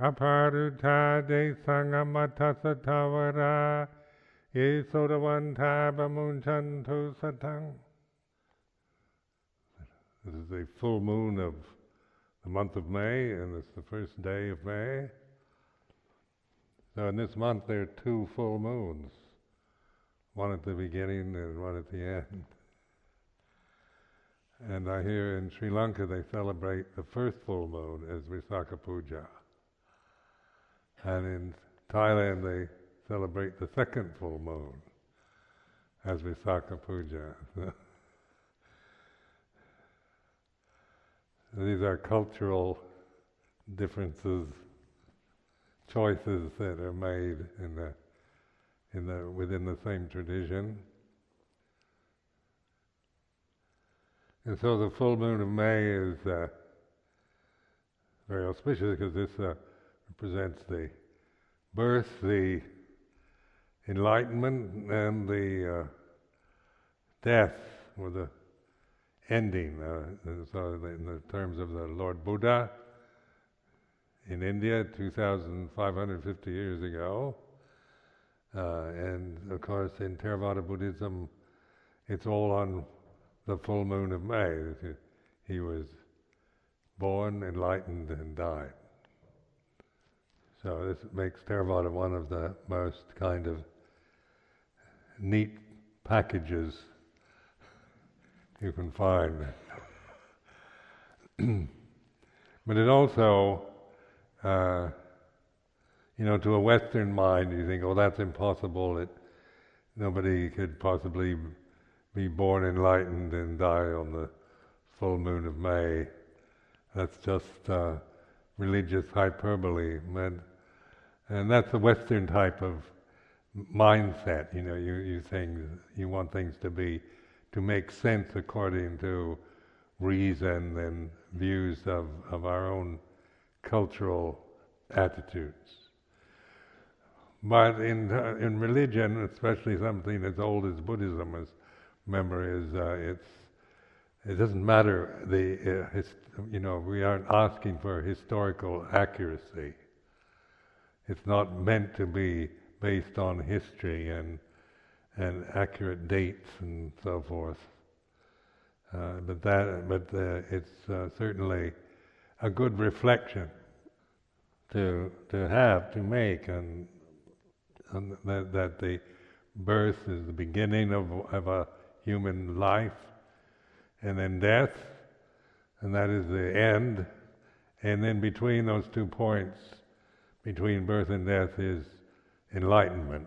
Aparuta de e bamunchantu satang. This is the full moon of the month of May, and it's the first day of May. So in this month there are two full moons, one at the beginning and one at the end. And I hear in Sri Lanka they celebrate the first full moon as Visakha Puja. And in Thailand, they celebrate the second full moon as Visakha Puja. These are cultural differences, choices that are made in the, in the, within the same tradition. And so the full moon of May is uh, very auspicious because this uh, represents the birth, the enlightenment, and the uh, death, or the ending. Uh, so, in the terms of the Lord Buddha in India 2,550 years ago, uh, and of course in Theravada Buddhism, it's all on the full moon of May. He was born, enlightened, and died. So this makes Theravada one of the most kind of neat packages you can find. but it also, uh, you know, to a Western mind, you think, oh, that's impossible. That nobody could possibly be born enlightened and die on the full moon of May. That's just uh, religious hyperbole. And and that's a Western type of mindset. You know, you, you things you want things to be to make sense according to reason and views of, of our own cultural attitudes. But in uh, in religion, especially something as old as Buddhism, as memory is uh, it's it doesn't matter the uh, you know we aren't asking for historical accuracy. It's not meant to be based on history and and accurate dates and so forth. Uh, but that, but uh, it's uh, certainly a good reflection to to have to make, and, and that, that the birth is the beginning of of a human life, and then death, and that is the end, and then between those two points between birth and death is enlightenment.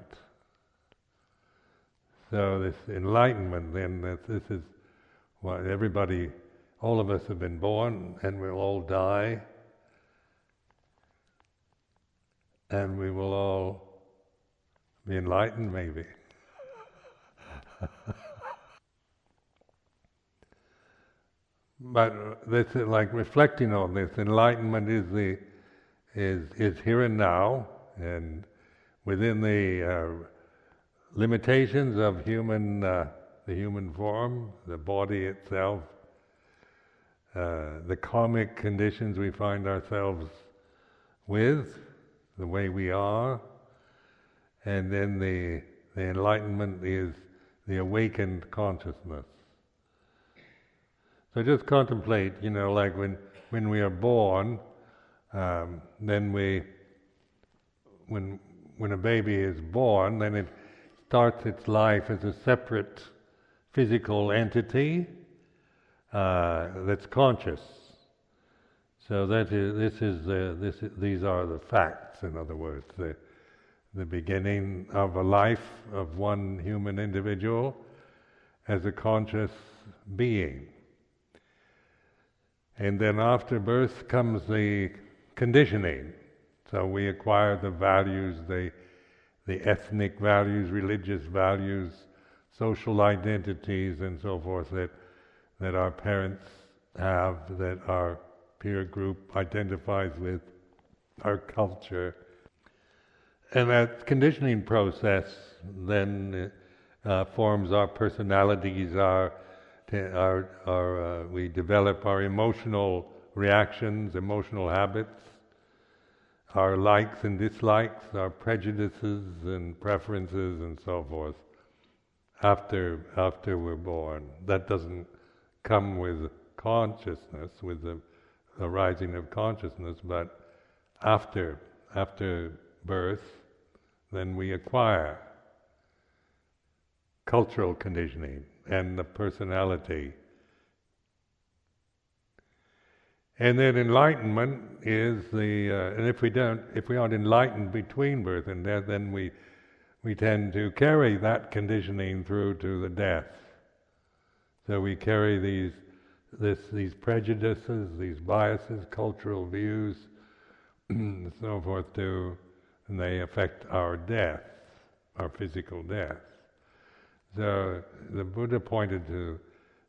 So this enlightenment, then, that this is what everybody, all of us have been born, and we'll all die, and we will all be enlightened, maybe. but this is like reflecting on this. Enlightenment is the is, is here and now, and within the uh, limitations of human, uh, the human form, the body itself, uh, the karmic conditions we find ourselves with, the way we are, and then the, the enlightenment is the awakened consciousness. So just contemplate, you know, like when, when we are born, um, then we, when when a baby is born, then it starts its life as a separate physical entity uh, that's conscious. So that is, this is the, this is, these are the facts. In other words, the the beginning of a life of one human individual as a conscious being. And then after birth comes the conditioning. So we acquire the values, the, the ethnic values, religious values, social identities, and so forth that that our parents have, that our peer group identifies with, our culture, and that conditioning process then uh, forms our personalities, our our, our uh, we develop our emotional reactions, emotional habits, our likes and dislikes, our prejudices and preferences, and so forth. After after we're born, that doesn't come with consciousness, with the arising of consciousness, but after after birth, then we acquire cultural conditioning and the personality. And then enlightenment is the, uh, and if we don't, if we aren't enlightened between birth and death, then we, we tend to carry that conditioning through to the death. So we carry these, this, these prejudices, these biases, cultural views, and so forth to, and they affect our death, our physical death. So the Buddha pointed to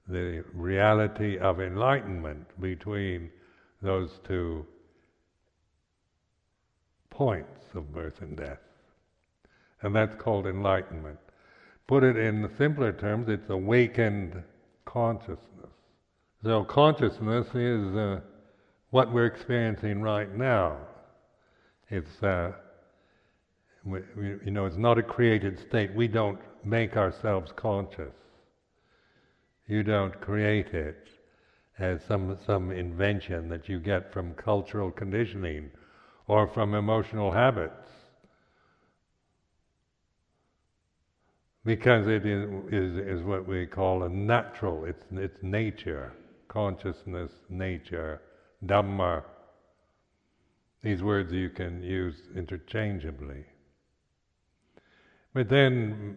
the reality of enlightenment between those two points of birth and death. And that's called enlightenment. Put it in simpler terms, it's awakened consciousness. So consciousness is uh, what we're experiencing right now. It's uh, we, you know, it's not a created state. We don't make ourselves conscious. You don't create it as some, some invention that you get from cultural conditioning or from emotional habits. Because it is, is, is what we call a natural, it's, it's nature, consciousness, nature, Dhamma. These words you can use interchangeably. But then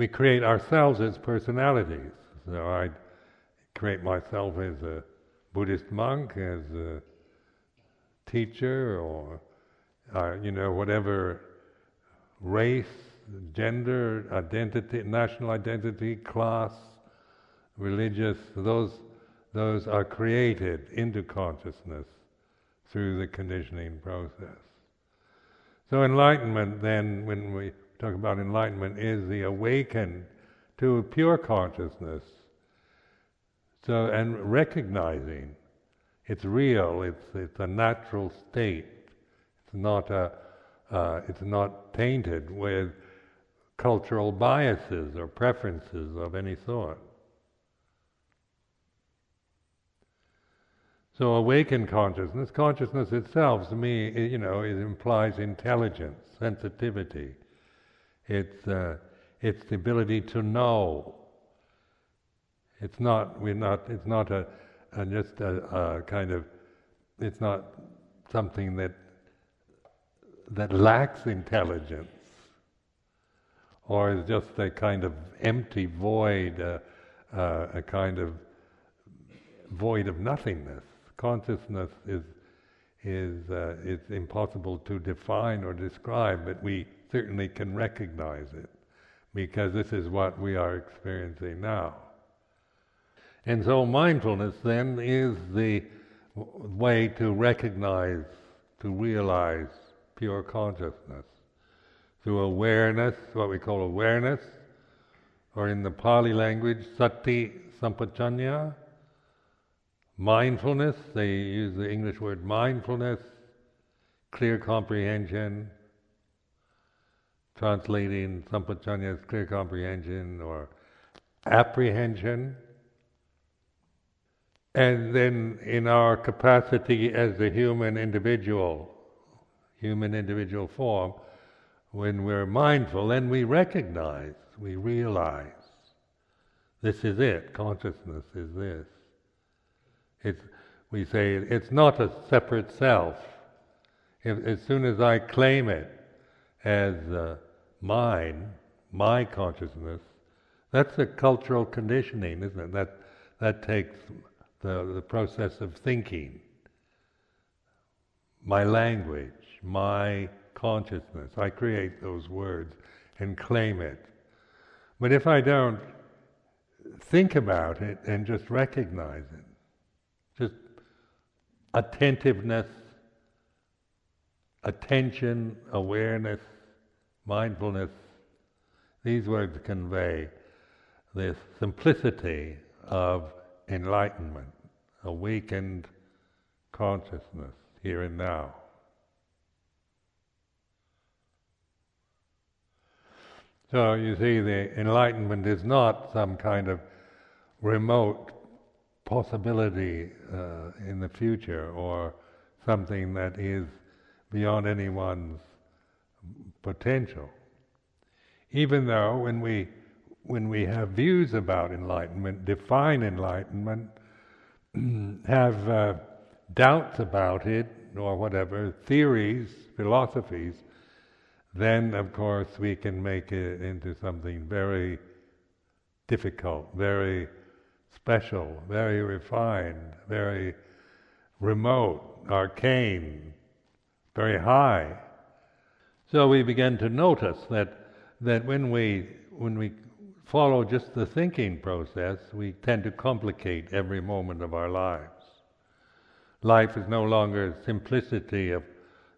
we create ourselves as personalities. So I create myself as a Buddhist monk, as a teacher, or uh, you know whatever race, gender, identity, national identity, class, religious. Those those are created into consciousness through the conditioning process. So enlightenment, then, when we talk about enlightenment is the awaken to pure consciousness. So, and recognizing it's real, it's, it's a natural state. It's not, a, uh, it's not tainted with cultural biases or preferences of any sort. So awakened consciousness, consciousness itself, to me, you know, it implies intelligence, sensitivity. It's, uh, it's the ability to know. It's not, we're not, it's not a, a just a, a kind of, it's not something that, that lacks intelligence or is just a kind of empty void, uh, uh, a kind of void of nothingness. Consciousness is is uh, it's impossible to define or describe, but we certainly can recognize it because this is what we are experiencing now. And so mindfulness then is the way to recognize, to realize pure consciousness. Through awareness, what we call awareness, or in the Pali language, sati sampajanya, mindfulness, they use the English word mindfulness, clear comprehension, translating Sampajanya as clear comprehension or apprehension. And then in our capacity as the human individual, human individual form, when we're mindful, then we recognize, we realize this is it, consciousness is this. It's, we say it's not a separate self. If, as soon as I claim it as uh, mine, my consciousness, that's a cultural conditioning, isn't it? That, that takes the, the process of thinking. My language, my consciousness. I create those words and claim it. But if I don't think about it and just recognize it, just attentiveness, attention, awareness, mindfulness, these words convey the simplicity of enlightenment, awakened consciousness here and now. So you see, the enlightenment is not some kind of remote possibility uh, in the future or something that is beyond anyone's potential. Even though when we when we have views about enlightenment, define enlightenment, have uh, doubts about it or whatever, theories, philosophies, then of course we can make it into something very difficult, very special, very refined, very remote, arcane, very high. So we begin to notice that that when we when we follow just the thinking process, we tend to complicate every moment of our lives. Life is no longer simplicity of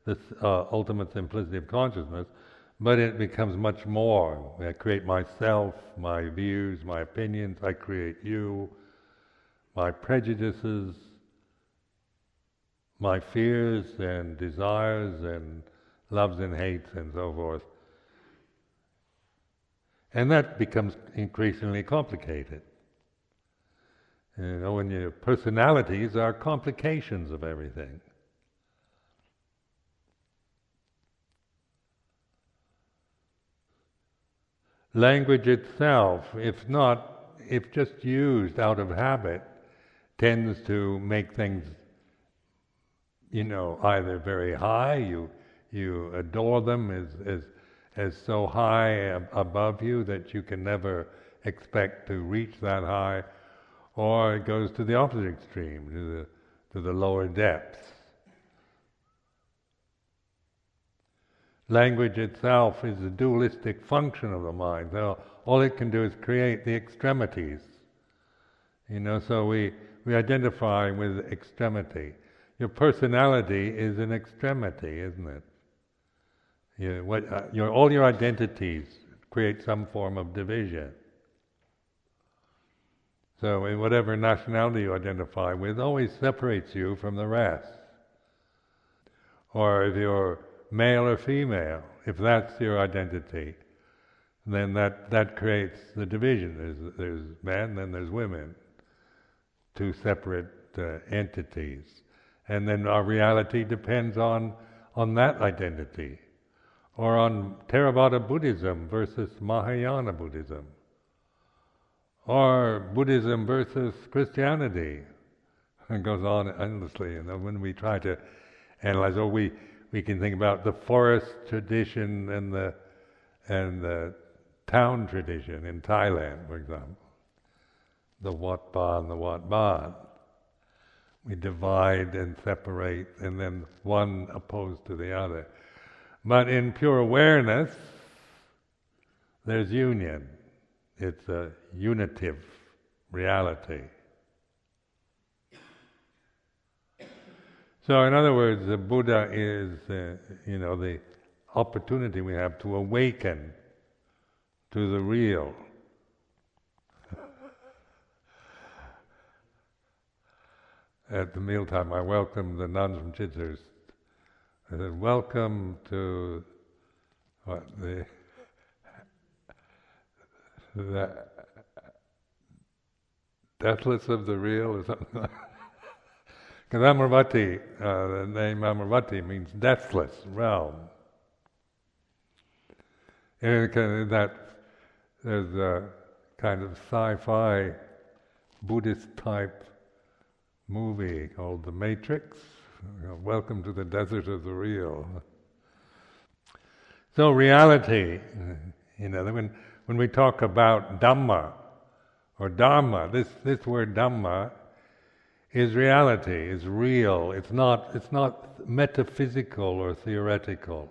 this uh, ultimate simplicity of consciousness, but it becomes much more. I create myself, my views, my opinions, I create you, my prejudices, my fears and desires and loves and hates and so forth. And that becomes increasingly complicated. You know, when your personalities are complications of everything. Language itself, if not, if just used out of habit, tends to make things, you know, either very high, you you adore them as as as so high above you that you can never expect to reach that high, or it goes to the opposite extreme, to the to the lower depths. Language itself is a dualistic function of the mind. So all it can do is create the extremities. You know, so we, we identify with extremity. Your personality is an extremity, isn't it? You, what, uh, all your identities create some form of division. So, in whatever nationality you identify with, always separates you from the rest. Or if you're male or female, if that's your identity, then that, that creates the division. There's, there's men, then there's women, two separate uh, entities. And then our reality depends on, on that identity, or on Theravada Buddhism versus Mahayana Buddhism, or Buddhism versus Christianity. It goes on endlessly. And when we try to analyze, or we we can think about the forest tradition and the and the town tradition in Thailand, for example. The Wat Pa and the Wat Ban. We divide and separate, and then one opposed to the other. But in pure awareness, there's union. It's a unitive reality. So, in other words, the Buddha is, uh, you know, the opportunity we have to awaken to the real. At the mealtime, I welcomed the nuns from Chithurst. I said, "Welcome to what the the deathless of the real, or something." like because Amaravati, uh, the name Amaravati means deathless realm. And that there's a kind of sci-fi Buddhist type movie called The Matrix. Welcome to the desert of the real. So reality, you know, when when we talk about Dhamma or Dharma, this this word Dhamma is reality, is real. It's not, it's not metaphysical or theoretical.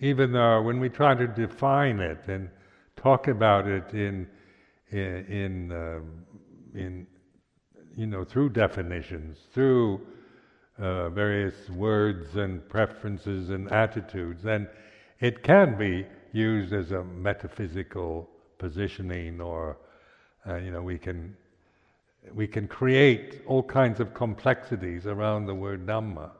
even though when we try to define it and talk about it in in in, um, in you know through definitions, through uh, various words and preferences and attitudes, then it can be used as a metaphysical positioning, or uh, you know we can we can create all kinds of complexities around the word Dhamma.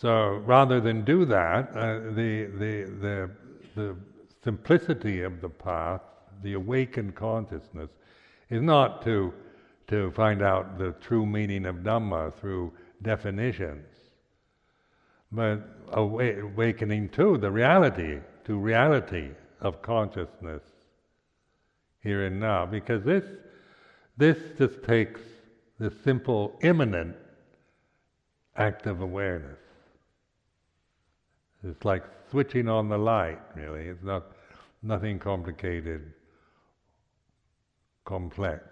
So rather than do that, uh, the, the, the, the simplicity of the path, the awakened consciousness, is not to, to find out the true meaning of Dhamma through definitions, but awakening to the reality, to reality of consciousness here and now. Because this, this just takes the simple, immanent act of awareness. It's like switching on the light, really. It's not nothing complicated, complex.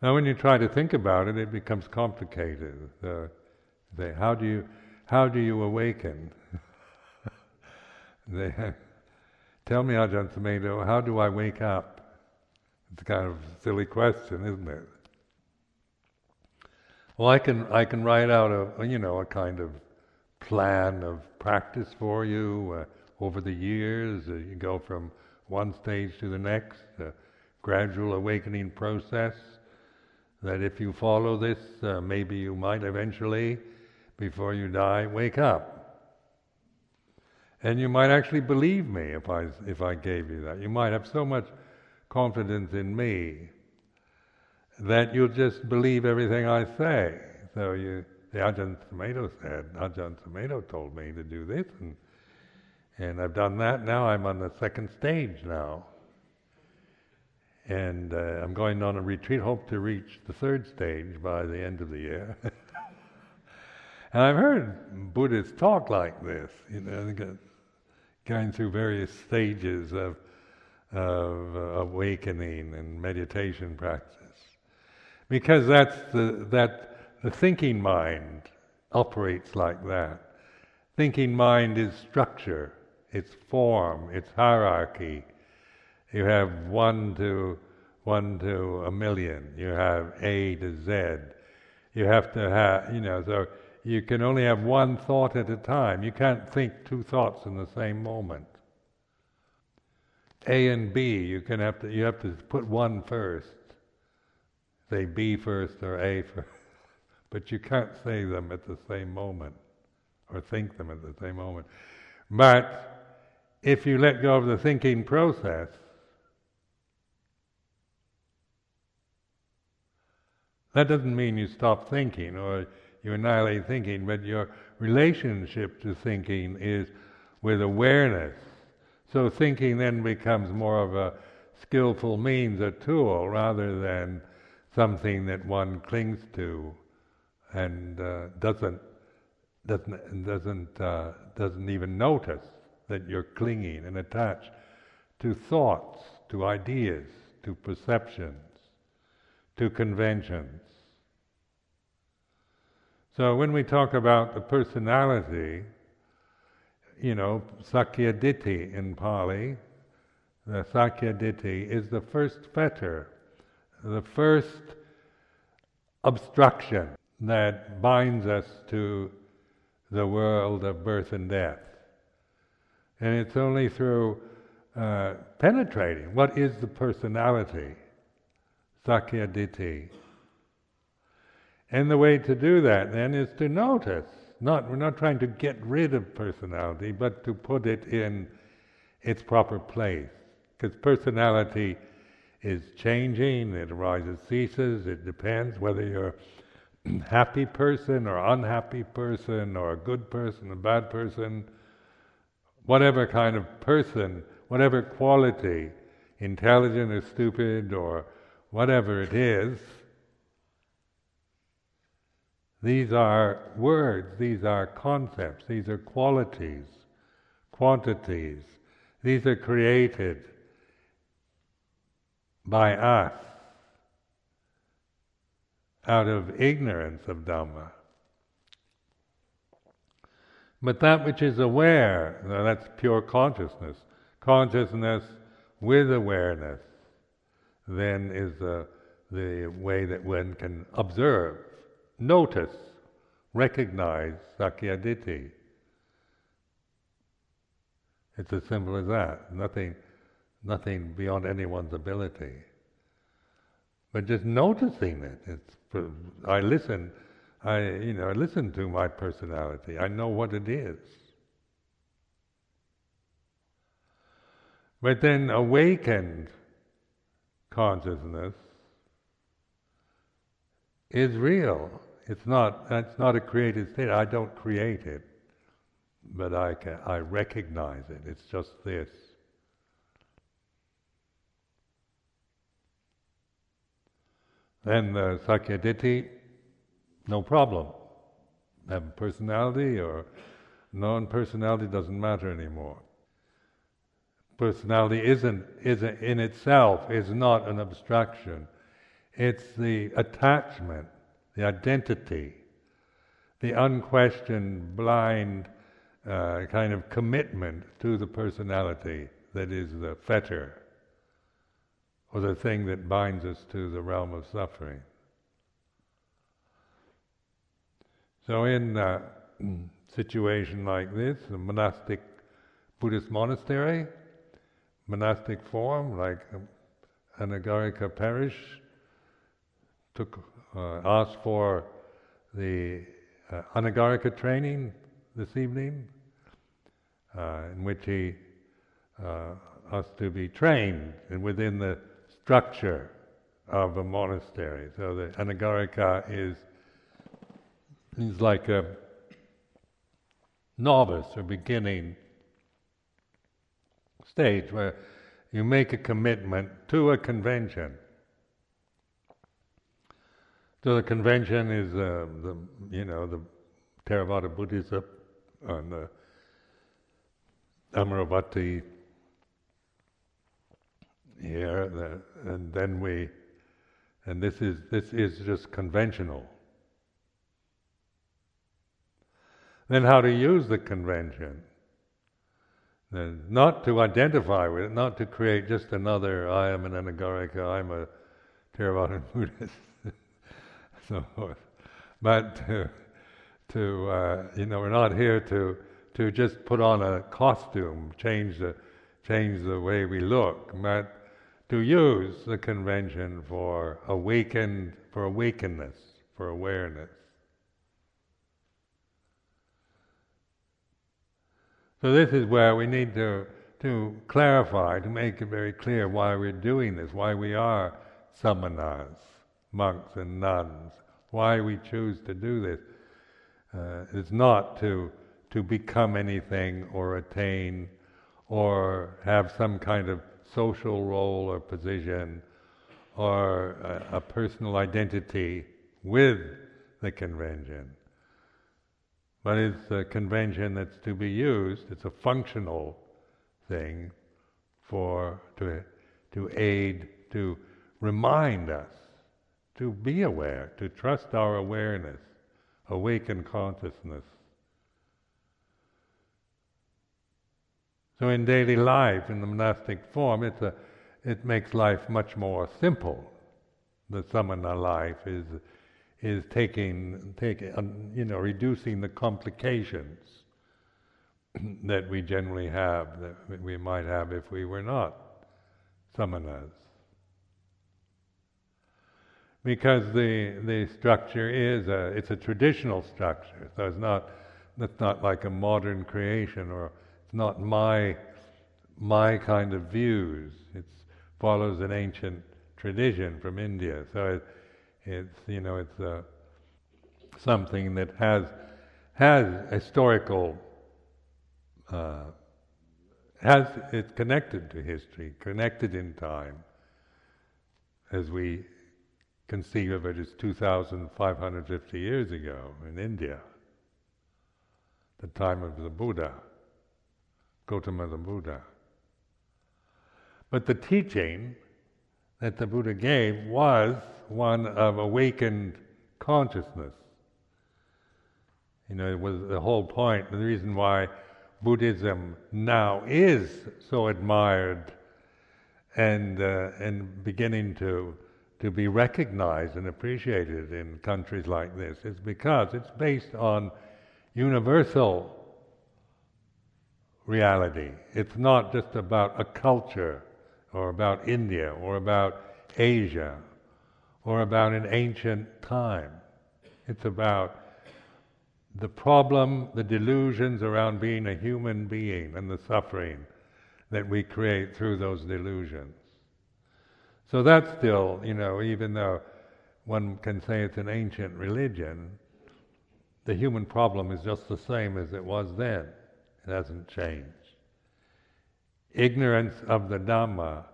Now, when you try to think about it, it becomes complicated. Uh, they, how do you, how do you awaken? they, tell me, Ajahn Sumedho, how do I wake up? It's a kind of silly question, isn't it? Well, I can I can write out a you know a kind of plan of practice for you uh, over the years. Uh, you go from one stage to the next, a gradual awakening process. That if you follow this, uh, maybe you might eventually, before you die, wake up. And you might actually believe me if I if I gave you that. You might have so much confidence in me that you'll just believe everything I say. So you, the Ajahn Sumedho said, Ajahn Sumedho told me to do this, and and I've done that. Now I'm on the second stage now, and uh, I'm going on a retreat. Hope to reach the third stage by the end of the year. and I've heard Buddhists talk like this, you know, going through various stages of of awakening and meditation practice because that's the, that the thinking mind operates like that. Thinking mind is structure, it's form, it's hierarchy. You have one to one to a million. You have A to Z. You have to have, you know, so you can only have one thought at a time. You can't think two thoughts in the same moment. A and B, you can have to you have to put one first say B first or A first, but you can't say them at the same moment or think them at the same moment. But if you let go of the thinking process, that doesn't mean you stop thinking or you annihilate thinking, but your relationship to thinking is with awareness. So thinking then becomes more of a skillful means, a tool, rather than something that one clings to and uh, doesn't doesn't doesn't uh, doesn't even notice that you're clinging and attached to thoughts, to ideas, to perceptions, to conventions. So when we talk about the personality, you know, Sakkayaditthi in Pali, the Sakkayaditthi is the first fetter the first obstruction that binds us to the world of birth and death. And it's only through uh, penetrating what is the personality, Sakkayaditthi. And the way to do that then is to notice. Not, we're not trying to get rid of personality, but to put it in its proper place. Because personality is changing, it arises, ceases, it depends whether you're happy person or unhappy person or a good person, a bad person, whatever kind of person, whatever quality, intelligent or stupid or whatever it is, these are words, these are concepts, these are qualities, quantities. These are created by us out of ignorance of Dhamma. But that which is aware, that's pure consciousness. Consciousness with awareness then is the, the way that one can observe, notice, recognize Sakkayaditthi. It's as simple as that. Nothing, nothing beyond anyone's ability. But just noticing it. It's, I listen. I, you know, I listen to my personality. I know what it is. But then awakened consciousness is real. It's not. It's not a created state. I don't create it but I, can, I recognize it. It's just this. Then the Sakkayaditthi, no problem. Have personality or non-personality doesn't matter anymore. Personality isn't, isn't in itself is not an abstraction. It's the attachment, the identity, the unquestioned, blind uh, kind of commitment to the personality that is the fetter or the thing that binds us to the realm of suffering. So, in a situation like this, a monastic Buddhist monastery, monastic form, like Anagarika parish, took uh, asked for the uh, Anagarika training this evening uh, in which he uh, us to be trained and within the structure of a monastery. So the anagarika is is like a novice or beginning stage where you make a commitment to a convention. So the convention is uh, the you know the Theravada Buddhism and the Amaravati here, and then we, and this is this is just conventional. Then how to use the convention? Then not to identify with it, not to create just another I am an anagarika, I'm a Theravada Buddhist, so forth. But to, to uh, you know, we're not here to to just put on a costume, change the, change the way we look, but to use the convention for awakened, for awakenness, for awareness. So this is where we need to, to clarify, to make it very clear why we're doing this, why we are samanas, monks and nuns, why we choose to do this. Uh, it's not to to become anything or attain or have some kind of social role or position or a, a personal identity with the convention. But it's a convention that's to be used, it's a functional thing for to to aid, to remind us, to be aware, to trust our awareness, awaken consciousness So in daily life, in the monastic form, it's a, it makes life much more simple. The samana life is is taking taking um, you know reducing the complications that we generally have that we might have if we were not samanas. Because the the structure is a it's a traditional structure, so it's not it's not like a modern creation or not my my kind of views. It follows an ancient tradition from India. So it, it's you know it's uh, something that has has historical uh, has it's connected to history, connected in time, as we conceive of it as 2,550 years ago in India, the time of the Buddha. Gautama the Buddha. But the teaching that the Buddha gave was one of awakened consciousness. You know, it was the whole point, the reason why Buddhism now is so admired and uh, and beginning to to be recognized and appreciated in countries like this is because it's based on universal reality. It's not just about a culture or about India or about Asia or about an ancient time. It's about the problem, the delusions around being a human being and the suffering that we create through those delusions. So that's still, you know, even though one can say it's an ancient religion, the human problem is just the same as it was then. It hasn't changed. Ignorance of the Dhamma,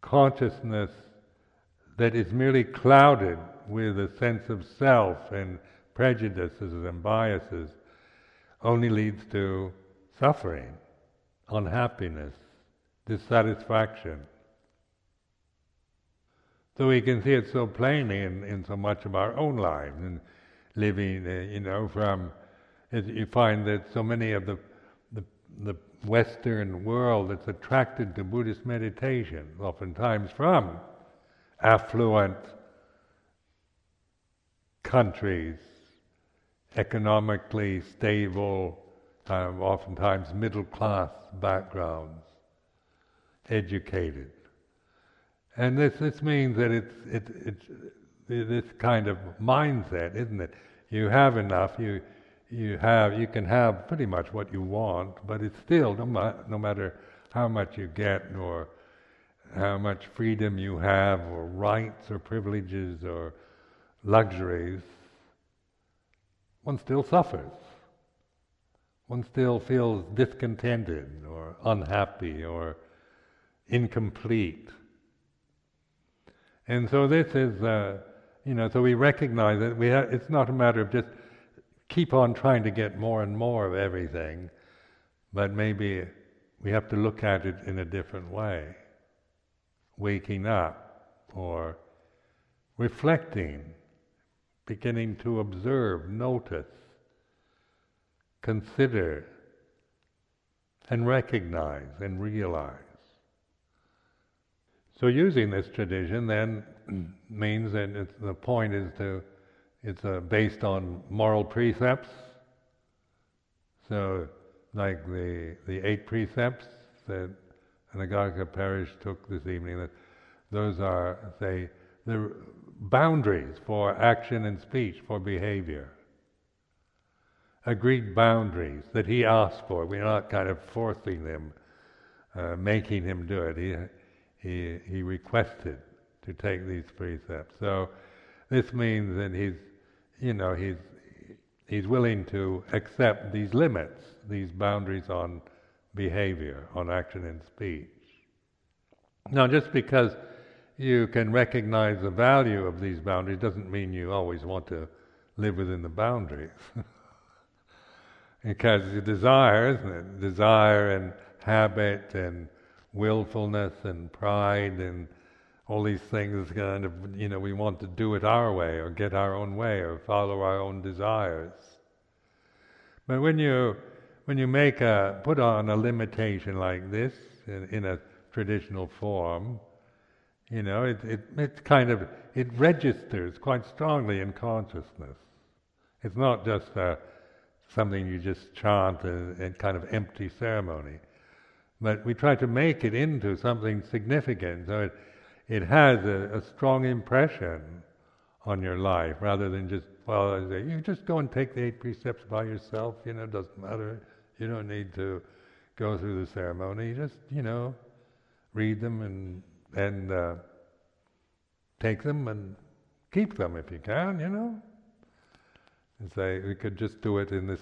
consciousness that is merely clouded with a sense of self and prejudices and biases, only leads to suffering, unhappiness, dissatisfaction. So we can see it so plainly in, in so much of our own lives and living, uh, you know, from, you find that so many of the, the, the Western world that's attracted to Buddhist meditation, oftentimes from affluent countries, economically stable, um, oftentimes middle class backgrounds, educated. And this, this means that it's, it, it's this kind of mindset, isn't it? You have enough, you, you, have, you can have pretty much what you want, but it's still, no, ma- no matter how much you get or how much freedom you have or rights or privileges or luxuries, one still suffers. One still feels discontented or unhappy or incomplete. And so this is, uh, you know, so we recognize that we ha- it's not a matter of just keep on trying to get more and more of everything, but maybe we have to look at it in a different way. Waking up or reflecting, beginning to observe, notice, consider, and recognize and realize. So using this tradition then means that the point is to it's uh, based on moral precepts. So, like the the eight precepts that Anagarika Parish took this evening, those are say the boundaries for action and speech, for behavior. Agreed boundaries that he asked for. We're not kind of forcing them, uh, making him do it. He he, he requested to take these precepts. So this means that he's, you know, he's, he's willing to accept these limits, these boundaries on behavior, on action and speech. Now, just because you can recognize the value of these boundaries doesn't mean you always want to live within the boundaries. because the desire, isn't it? Desire and habit and willfulness and pride and all these things kind of you know we want to do it our way or get our own way or follow our own desires. But when you when you make a put on a limitation like this in, in a traditional form you know it, it it kind of it registers quite strongly in consciousness. It's not just uh, something you just chant in kind of empty ceremony but we try to make it into something significant. So it, it has a, a strong impression on your life rather than just, well, you just go and take the eight precepts by yourself, you know, it doesn't matter. You don't need to go through the ceremony. You just, you know, read them and, and uh, take them and keep them if you can, you know. And say, we could just do it in this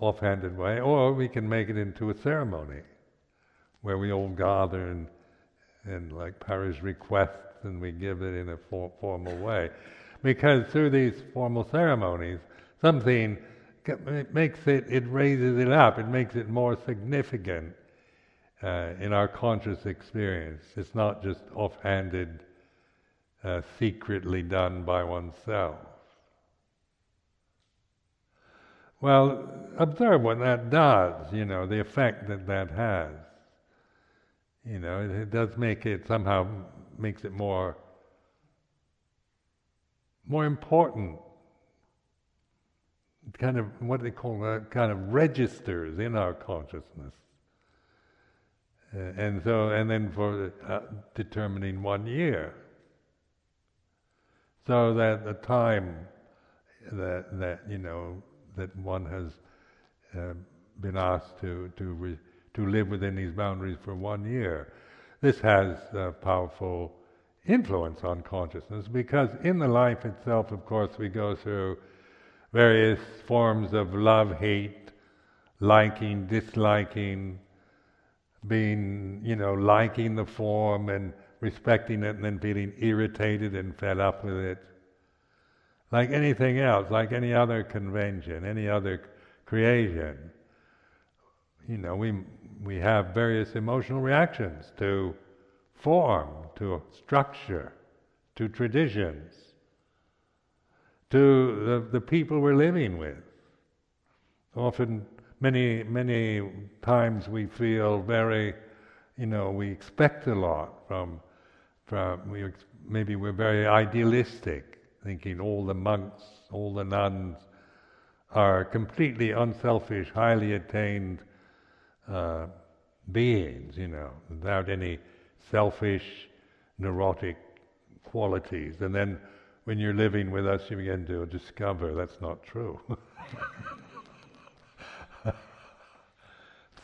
offhanded way, or we can make it into a ceremony where we all gather and, and like parish requests and we give it in a for, formal way. Because through these formal ceremonies, something it makes it, it raises it up, it makes it more significant. uh, in our conscious experience. It's not just offhanded, uh, secretly done by oneself. Well, observe what that does, you know, the effect that that has. You know, it, it does make it somehow makes it more more important. Kind of what they call that kind of registers in our consciousness. Uh, and so, and then for uh, determining one year, so that the time that that you know that one has uh, been asked to to re- to live within these boundaries for one year, this has a powerful influence on consciousness because in the life itself, of course, we go through various forms of love, hate, liking, disliking being, you know, liking the form and respecting it and then feeling irritated and fed up with it. Like anything else, like any other convention, any other creation, you know, we, we have various emotional reactions to form, to structure, to traditions, to the, the people we're living with. Often many, many times we feel very, you know, we expect a lot from, from we ex- maybe we're very idealistic, thinking all the monks, all the nuns are completely unselfish, highly attained uh, beings, you know, without any selfish, neurotic qualities. And then when you're living with us, you begin to discover that's not true.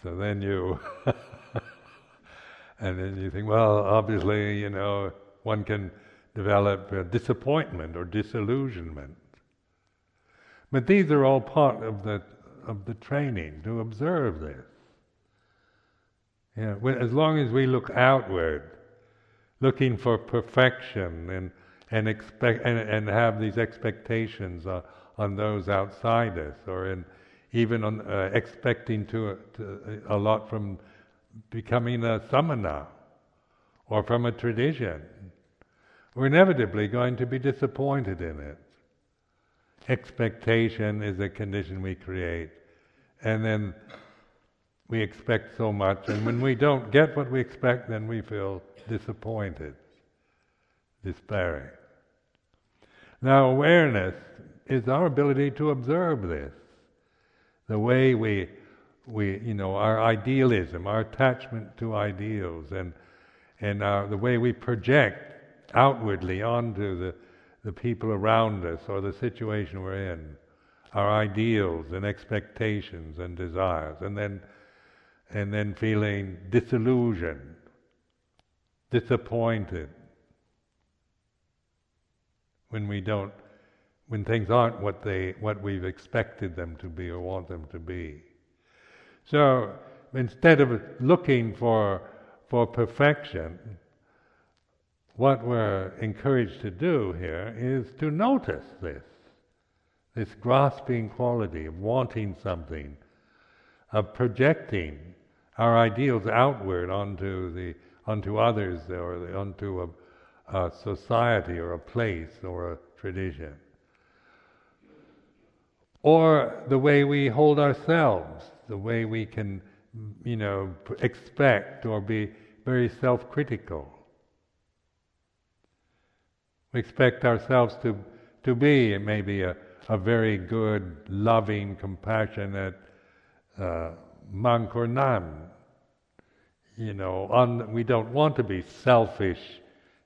So then you, and then you think, well, obviously, you know, one can develop disappointment or disillusionment. But these are all part of the of the training to observe this. Yeah, as long as we look outward, looking for perfection and and expect and, and have these expectations uh, on those outside us or in even on uh, expecting to, to, a lot from becoming a samana or from a tradition. We're inevitably going to be disappointed in it. Expectation is a condition we create. And then we expect so much, and when we don't get what we expect, then we feel disappointed, despairing. Now, awareness is our ability to observe this the way we, we, you know, our idealism, our attachment to ideals, and and our, the way we project outwardly onto the the people around us or the situation we're in, our ideals and expectations and desires, and then and then feeling disillusioned, disappointed when we don't when things aren't what they what we've expected them to be or want them to be. So instead of looking for for perfection, what we're encouraged to do here is to notice this, this grasping quality of wanting something, of projecting our ideals outward onto the onto others or the, onto a, a society or a place or a tradition or the way we hold ourselves, the way we can, you know, expect or be very self critical. We expect ourselves to, to be maybe a, a very good, loving, compassionate uh, monk or nun. You know, we don't want to be selfish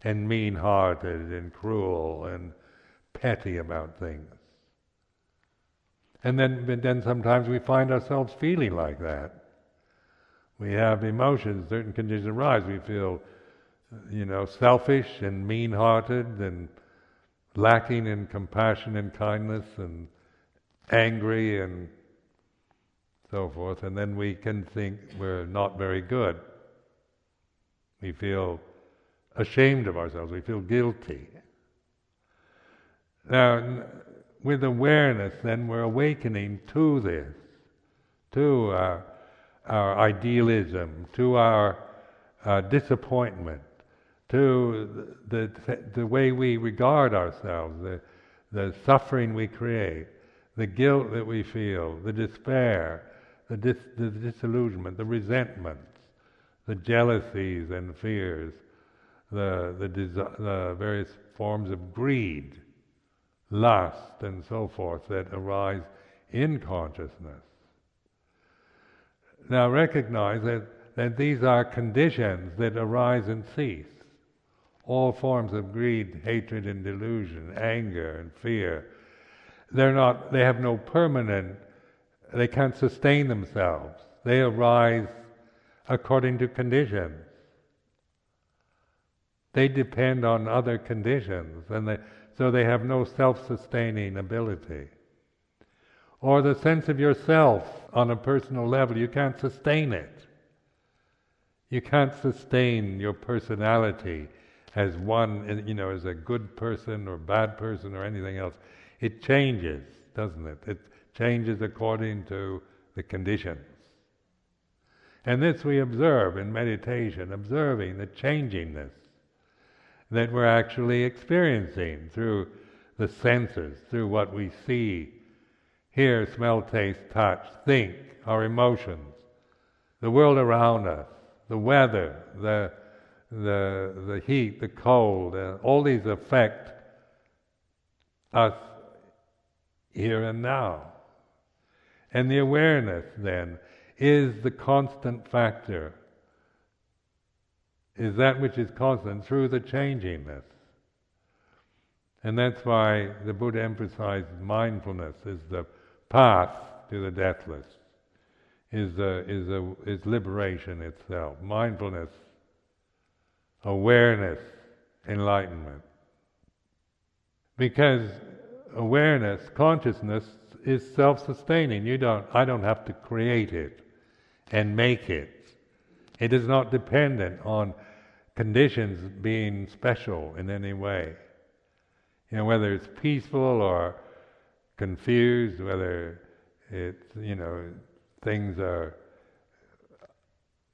and mean hearted and cruel and petty about things. And then, then sometimes we find ourselves feeling like that. We have emotions, certain conditions arise. We feel, you know, selfish and mean-hearted and lacking in compassion and kindness and angry and so forth. And then we can think we're not very good. We feel ashamed of ourselves. We feel guilty. Now, with awareness, then we're awakening to this, to our, our idealism, to our uh, disappointment, to the, the, the way we regard ourselves, the, the suffering we create, the guilt that we feel, the despair, the, dis, the disillusionment, the resentments, the jealousies and fears, the, the, the various forms of greed, lust, and so forth that arise in consciousness. Now recognize that, that these are conditions that arise and cease. All forms of greed, hatred, and delusion, anger and fear, they're not, they have no permanent, they can't sustain themselves. They arise according to conditions. They depend on other conditions, and they, so they have no self sustaining ability. Or the sense of yourself on a personal level, you can't sustain it. You can't sustain your personality as one, you know, as a good person or bad person or anything else. It changes, doesn't it? It changes according to the conditions. And this we observe in meditation, observing the changingness that we're actually experiencing through the senses, through what we see, hear, smell, taste, touch, think, our emotions, the world around us, the weather, the, the, the heat, the cold, uh, all these affect us here and now. And the awareness then is the constant factor is that which is constant through the changingness. And that's why the Buddha emphasized mindfulness is the path to the deathless, is, is, is liberation itself. Mindfulness, awareness, enlightenment. Because awareness, consciousness, is self-sustaining. You don't, I don't have to create it and make it. It is not dependent on conditions being special in any way. You know, whether it's peaceful or confused, whether it's, you know, things are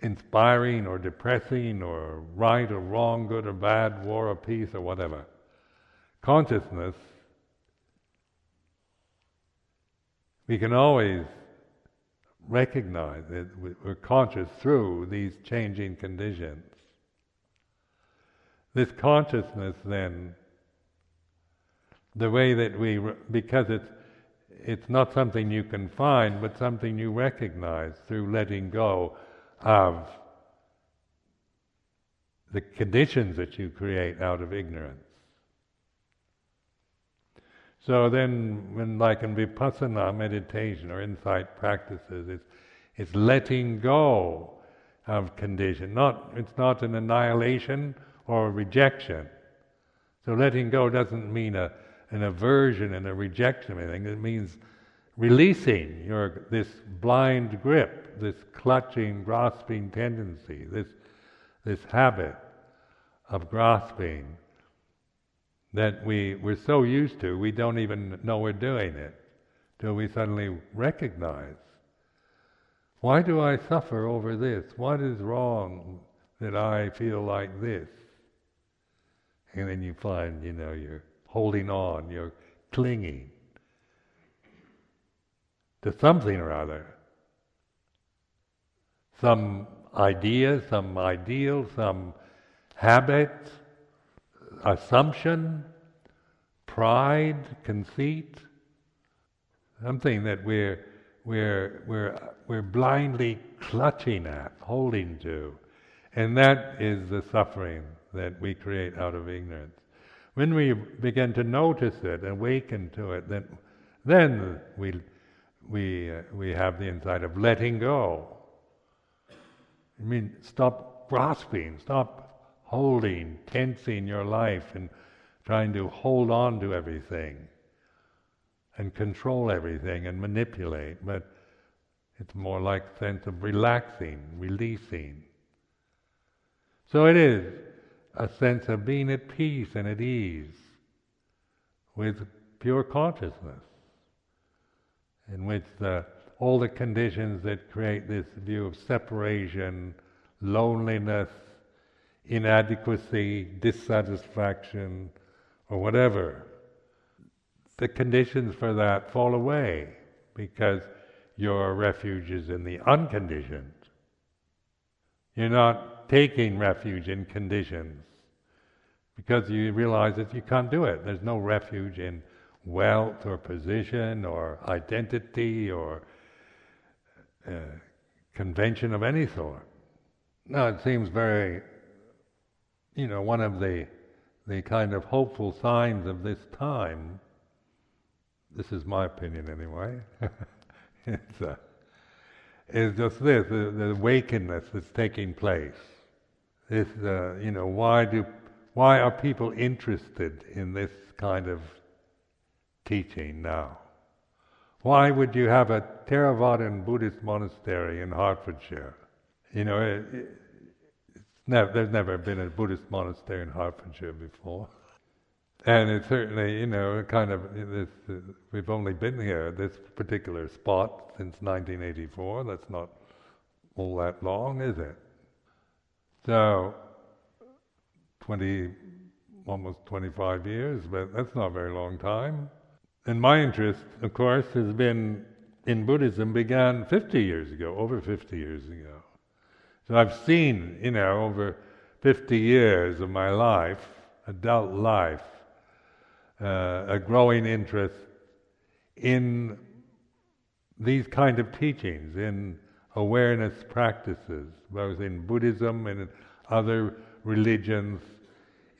inspiring or depressing or right or wrong, good or bad, war or peace or whatever. Consciousness, we can always recognize that we're conscious through these changing conditions. This consciousness, then, the way that we, because it's it's not something you can find, but something you recognize through letting go of the conditions that you create out of ignorance. So then, when like in vipassana meditation or insight practices, it's, it's letting go of condition. Not, it's not an annihilation or a rejection. So letting go doesn't mean a, an aversion and a rejection of anything. It means releasing your this blind grip, this clutching, grasping tendency, this this habit of grasping that we, we're so used to, we don't even know we're doing it till we suddenly recognize why do I suffer over this? What is wrong that I feel like this? And then you find, you know, you're holding on, you're clinging to something or other. Some idea, some ideal, some habit, assumption, pride, conceit, something that we're, we're, we're, we're blindly clutching at, holding to. And that is the suffering that we create out of ignorance. When we begin to notice it, awaken to it, then, then we, we, uh, we have the insight of letting go. I mean, stop grasping, stop holding, tensing your life and trying to hold on to everything and control everything and manipulate, but it's more like a sense of relaxing, releasing. So it is a sense of being at peace and at ease with pure consciousness, in which the all the conditions that create this view of separation, loneliness, inadequacy, dissatisfaction, or whatever, the conditions for that fall away because your refuge is in the unconditioned. You're not taking refuge in conditions because you realize that you can't do it. There's no refuge in wealth or position or identity or uh, convention of any sort. Now, it seems very, you know, one of the, the kind of hopeful signs of this time, this is my opinion anyway, it's, uh, is just this, the, the awakeness that's taking place. This, uh, you know, why do, why are people interested in this kind of teaching now? Why would you have a Theravadan Buddhist monastery in Hertfordshire? You know, it, never, there's never been a Buddhist monastery in Hertfordshire before. And it's certainly, you know, kind of, this, uh, we've only been here, this particular spot, since 1984. That's not all that long, is it? So, 20, almost 25 years, but that's not a very long time. And my interest, of course, has been in Buddhism began 50 years ago, over 50 years ago. So I've seen, you know, over 50 years of my life, adult life, uh, a growing interest in these kind of teachings, in awareness practices, both in Buddhism and in other religions,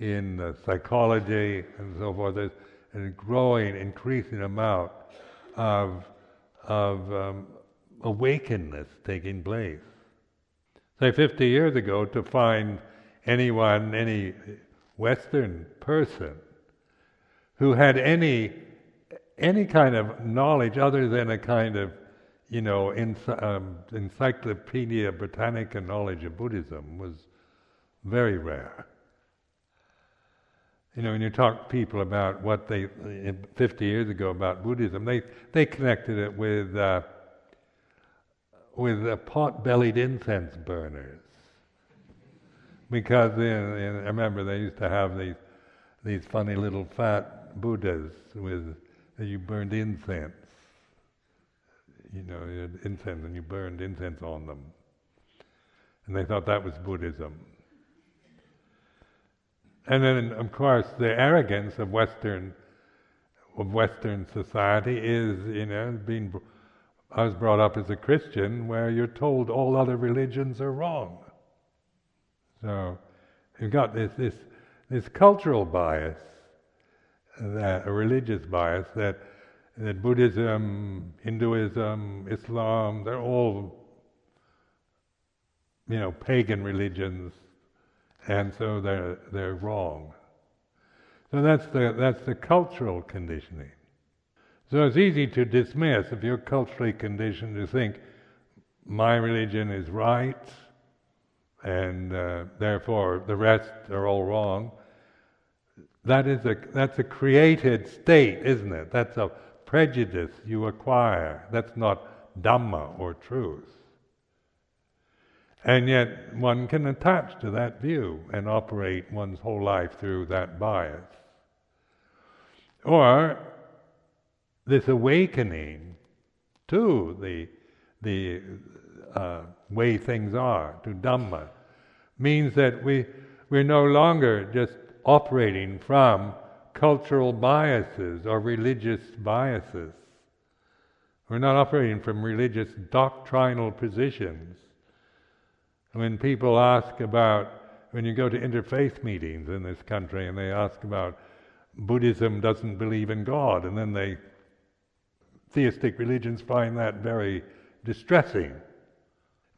in uh, psychology and so forth. There's a growing, increasing amount of, of um, awakeness taking place. Say 50 years ago, to find anyone, any Western person who had any any kind of knowledge other than a kind of you know um, encyclopedia Britannica knowledge of Buddhism was very rare. You know, when you talk to people about what they 50 years ago about Buddhism, they they connected it with uh, with uh, pot-bellied incense burners because in, in, I remember they used to have these these funny little fat Buddhas with you burned incense. You know, you incense and you burned incense on them. And they thought that was Buddhism. And then, of course, the arrogance of Western of Western society is, you know, being. I was brought up as a Christian, where you're told all other religions are wrong. So you've got this this this cultural bias that a religious bias that that Buddhism, Hinduism, Islam, they're all you know pagan religions, and so they're they're wrong. So that's the that's the cultural conditioning. So it's easy to dismiss if you're culturally conditioned to think my religion is right, and uh, therefore the rest are all wrong. That is a, that's a created state, isn't it? That's a prejudice you acquire. That's not Dhamma or truth. And yet, one can attach to that view and operate one's whole life through that bias. Or this awakening to the, the uh, way things are, to Dhamma, means that we, we're no longer just operating from cultural biases or religious biases. We're not operating from religious doctrinal positions. When people ask about, when you go to interfaith meetings in this country and they ask about Buddhism doesn't believe in God, and then they, theistic religions find that very distressing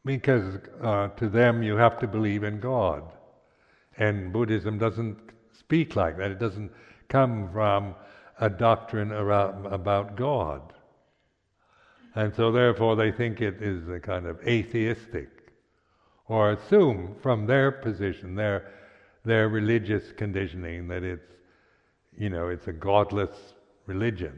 because uh, to them you have to believe in God. And Buddhism doesn't speak like that. It doesn't come from a doctrine around, about God. And so, therefore, they think it is a kind of atheistic, or assume from their position, their, their religious conditioning, that it's, you know, it's a godless religion.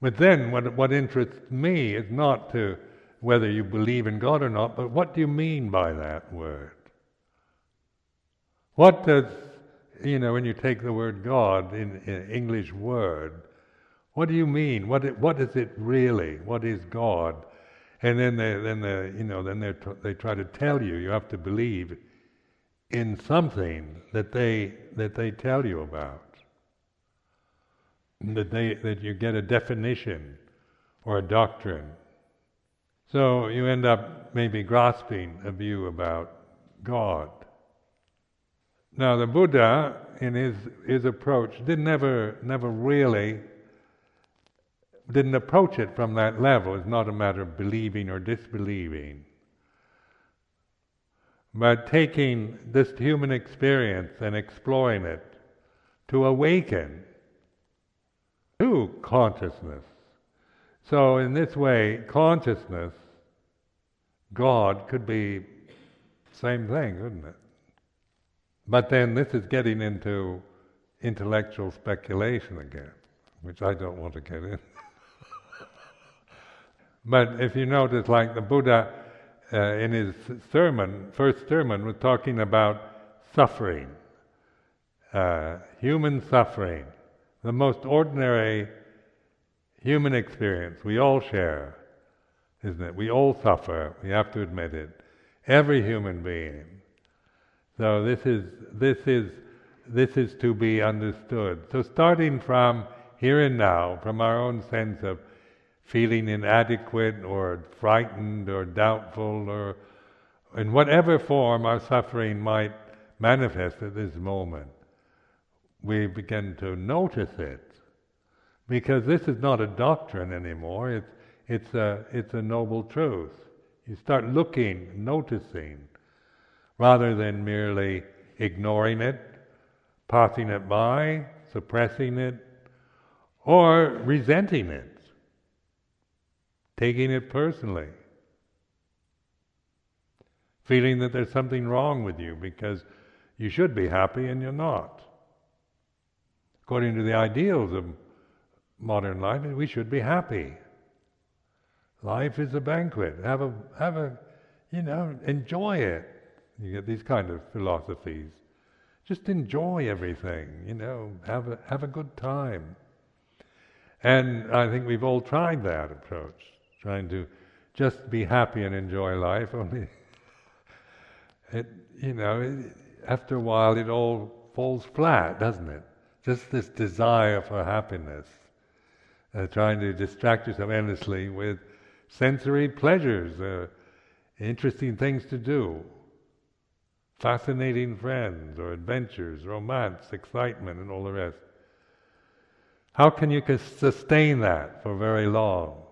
But then, what, what interests me is not to whether you believe in God or not, but what do you mean by that word? What does, you know, when you take the word God in, in English word, what do you mean? What, it, what is it really? What is God? And then they, then they, you know, then they they try to tell you you have to believe in something that they that they tell you about. That they that you get a definition or a doctrine. So you end up maybe grasping a view about God. Now the Buddha, in his his approach, did never never really didn't approach it from that level. It's not a matter of believing or disbelieving. But taking this human experience and exploring it to awaken to consciousness. So, in this way, consciousness, God, could be same thing, couldn't it? But then this is getting into intellectual speculation again, which I don't want to get in. But if you notice, like the Buddha uh, in his sermon, first sermon, was talking about suffering, uh, human suffering, the most ordinary human experience we all share, isn't it? We all suffer. We have to admit it. Every human being. So this is this is this is to be understood. So starting from here and now, from our own sense of feeling inadequate or frightened or doubtful or in whatever form our suffering might manifest at this moment, we begin to notice it. Because this is not a doctrine anymore, it's, it's, a, it's a noble truth. You start looking, noticing, rather than merely ignoring it, passing it by, suppressing it, or resenting it taking it personally, feeling that there's something wrong with you because you should be happy and you're not. According to the ideals of modern life, we should be happy. Life is a banquet. Have a, have a, you know, enjoy it. You get these kind of philosophies. Just enjoy everything, you know, have a, have a good time. And I think we've all tried that approach trying to just be happy and enjoy life. Only, it, you know, it, after a while it all falls flat, doesn't it? Just this desire for happiness, uh, trying to distract yourself endlessly with sensory pleasures, uh, interesting things to do, fascinating friends or adventures, romance, excitement, and all the rest. How can you sustain that for very long?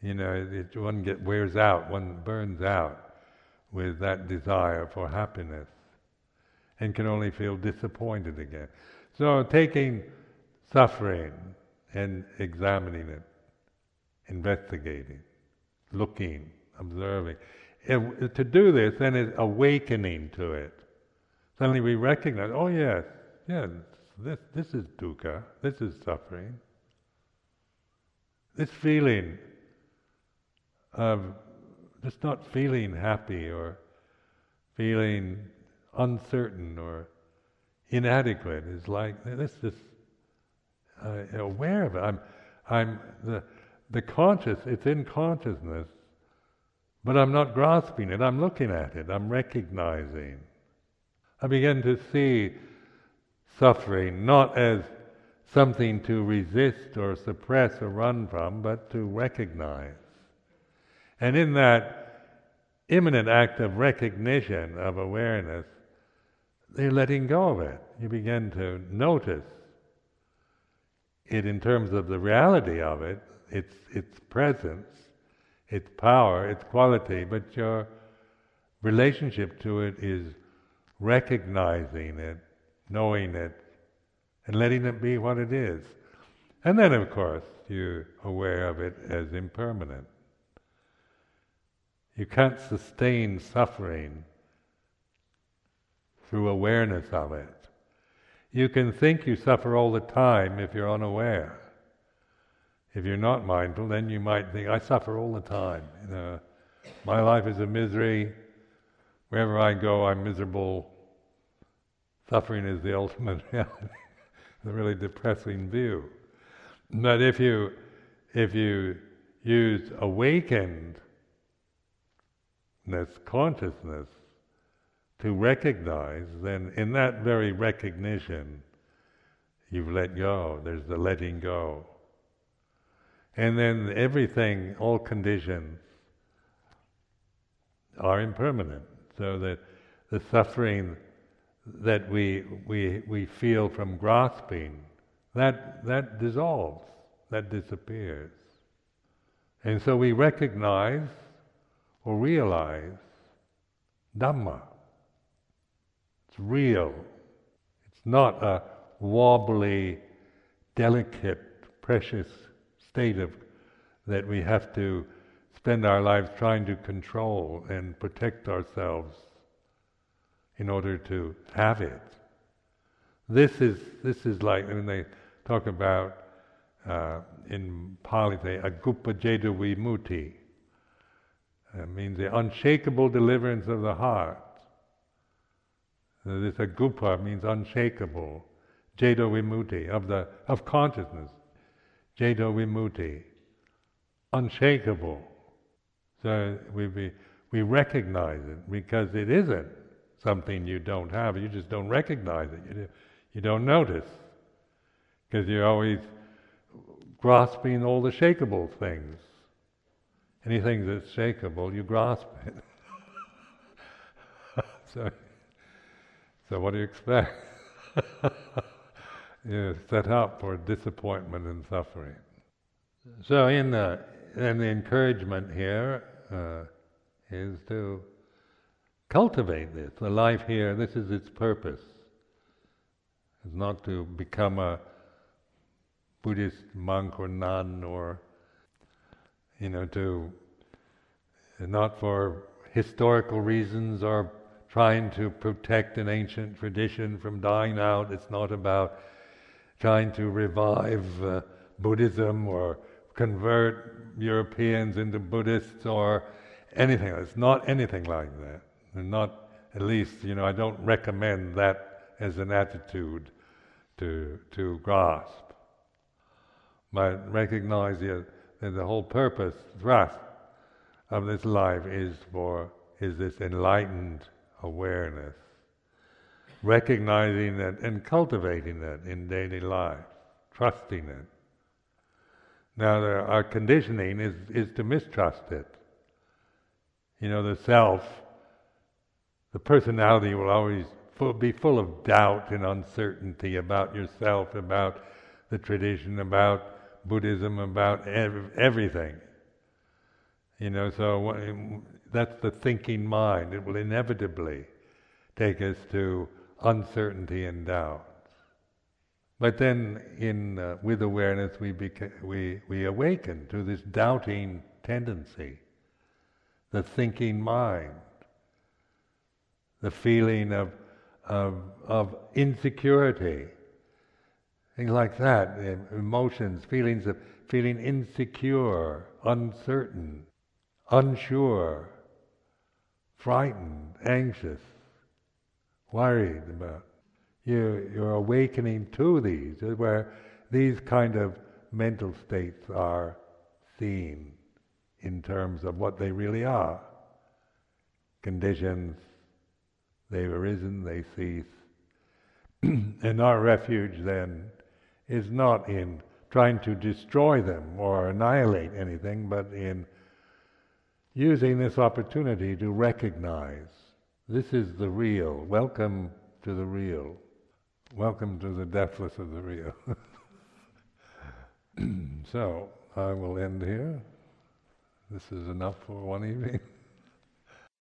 You know, it, one get wears out, one burns out with that desire for happiness, and can only feel disappointed again. So taking suffering and examining it, investigating, looking, observing. To do this, then is awakening to it. Suddenly we recognize, oh yes, yes, this this is dukkha, this is suffering. This feeling of just not feeling happy or feeling uncertain or inadequate It's like this is uh, aware of it. I'm, I'm the the conscious. It's in consciousness, but I'm not grasping it. I'm looking at it. I'm recognizing. I begin to see suffering not as something to resist or suppress or run from, but to recognize. And in that imminent act of recognition, of awareness, they're letting go of it. You begin to notice it in terms of the reality of it, its, its presence, its power, its quality, but your relationship to it is recognizing it, knowing it, and letting it be what it is. And then, of course, you're aware of it as impermanent. You can't sustain suffering through awareness of it. You can think you suffer all the time if you're unaware. If you're not mindful, then you might think, I suffer all the time. You know, my life is a misery. Wherever I go, I'm miserable. Suffering is the ultimate reality. a really depressing view. But if you if you use awakenedness, consciousness, to recognize, then in that very recognition, you've let go. There's the letting go. And then everything, all conditions, are impermanent. So that the suffering that we, we, we feel from grasping, that, that dissolves, that disappears. And so we recognize or realize Dhamma. It's real. It's not a wobbly, delicate, precious state of that we have to spend our lives trying to control and protect ourselves in order to have it. This is this is like when they talk about uh, in Pali, they akuppa cetovimutti. It means the unshakable deliverance of the heart. So this akuppa means unshakable. Cetovimutti of the of consciousness. Cetovimutti, unshakable. So we we we recognize it because it isn't something you don't have. You just don't recognize it. You, you don't notice because you're always grasping all the shakable things. Anything that's shakable, you grasp it. so, so what do you expect? you're set up for disappointment and suffering. So in the, in the encouragement here uh, is to cultivate this. The life here, this is its purpose. It's not to become a Buddhist monk or nun or, you know, to, not for historical reasons or trying to protect an ancient tradition from dying out. It's not about trying to revive uh, Buddhism or convert Europeans into Buddhists or anything. It's not anything like that. And not, at least, you know, I don't recommend that as an attitude to, to grasp. But recognize that the whole purpose, thrust of this life is for, is this enlightened awareness. Recognizing it and cultivating it in daily life, trusting it. Now, our conditioning is, is to mistrust it. You know, the self the personality will always full, be full of doubt and uncertainty about yourself, about the tradition, about Buddhism, about ev- everything. You know, so that's the thinking mind. It will inevitably take us to uncertainty and doubt. But then, in uh, with awareness, we, beca- we we awaken to this doubting tendency, the thinking mind the feeling of, of, of insecurity, things like that, emotions, feelings of feeling insecure, uncertain, unsure, frightened, anxious, worried about. You, you're awakening to these, where these kind of mental states are seen in terms of what they really are conditions, They've arisen, they cease. and our refuge then is not in trying to destroy them or annihilate anything, but in using this opportunity to recognize this is the real. Welcome to the real. Welcome to the deathless of the real. so, I will end here. This is enough for one evening.